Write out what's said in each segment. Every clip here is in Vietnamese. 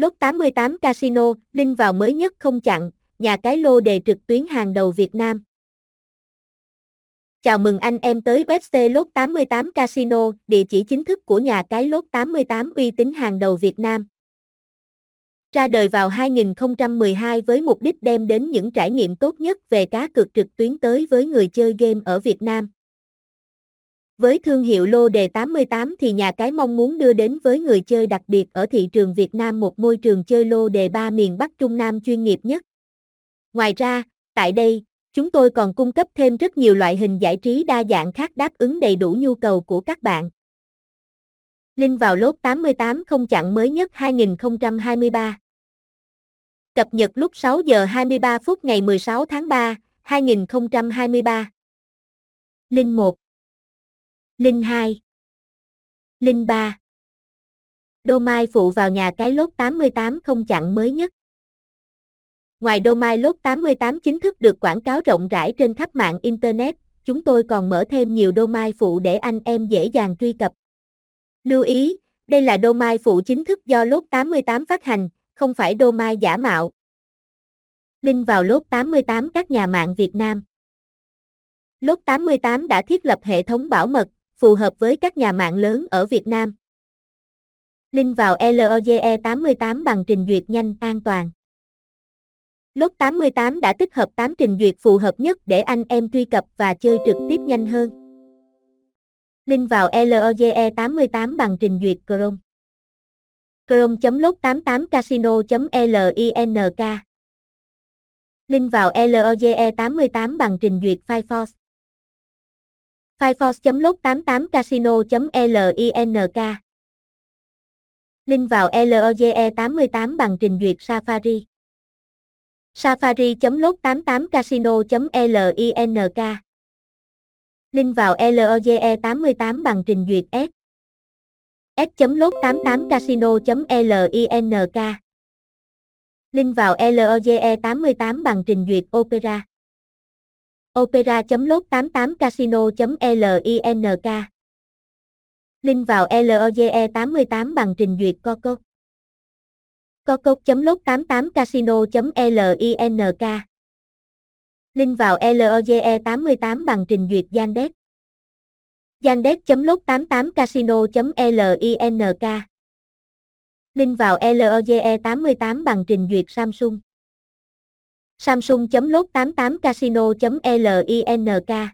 Lốt 88 Casino, link vào mới nhất không chặn, nhà cái lô đề trực tuyến hàng đầu Việt Nam. Chào mừng anh em tới webc Lốt 88 Casino, địa chỉ chính thức của nhà cái Lốt 88 uy tín hàng đầu Việt Nam. Ra đời vào 2012 với mục đích đem đến những trải nghiệm tốt nhất về cá cược trực tuyến tới với người chơi game ở Việt Nam. Với thương hiệu lô đề 88 thì nhà cái mong muốn đưa đến với người chơi đặc biệt ở thị trường Việt Nam một môi trường chơi lô đề ba miền Bắc Trung Nam chuyên nghiệp nhất. Ngoài ra, tại đây, chúng tôi còn cung cấp thêm rất nhiều loại hình giải trí đa dạng khác đáp ứng đầy đủ nhu cầu của các bạn. Link vào lốt 88 không chặn mới nhất 2023. Cập nhật lúc 6 giờ 23 phút ngày 16 tháng 3, 2023. Link 1 Linh 2 Linh 3 Đô Mai phụ vào nhà cái lốt 88 không chặn mới nhất. Ngoài Đô Mai lốt 88 chính thức được quảng cáo rộng rãi trên khắp mạng Internet, chúng tôi còn mở thêm nhiều Đô Mai phụ để anh em dễ dàng truy cập. Lưu ý, đây là Đô Mai phụ chính thức do lốt 88 phát hành, không phải Đô Mai giả mạo. Linh vào lốt 88 các nhà mạng Việt Nam. Lốt 88 đã thiết lập hệ thống bảo mật, phù hợp với các nhà mạng lớn ở Việt Nam. Link vào LOGE 88 bằng trình duyệt nhanh, an toàn. Lốt 88 đã tích hợp 8 trình duyệt phù hợp nhất để anh em truy cập và chơi trực tiếp nhanh hơn. Link vào LOGE 88 bằng trình duyệt Chrome. Chrome.lốt88casino.link Link vào LOGE 88 bằng trình duyệt Firefox. Firefox.lốt88casino.link Link vào LOGE 88 bằng trình duyệt Safari. Safari.lốt88casino.link Link vào LOGE 88 bằng trình duyệt S. S.lốt88casino.link Link vào LOGE 88 bằng trình duyệt Opera opera.lốt88casino.link Link vào LOGE 88 bằng trình duyệt Coco. coco.lốt88casino.link Link vào LOGE 88 bằng trình duyệt Yandex. Yandex.lốt88casino.link Link vào LOGE 88 bằng trình duyệt Samsung. Samsung.lốt88casino.link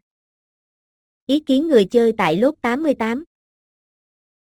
Ý kiến người chơi tại lốt 88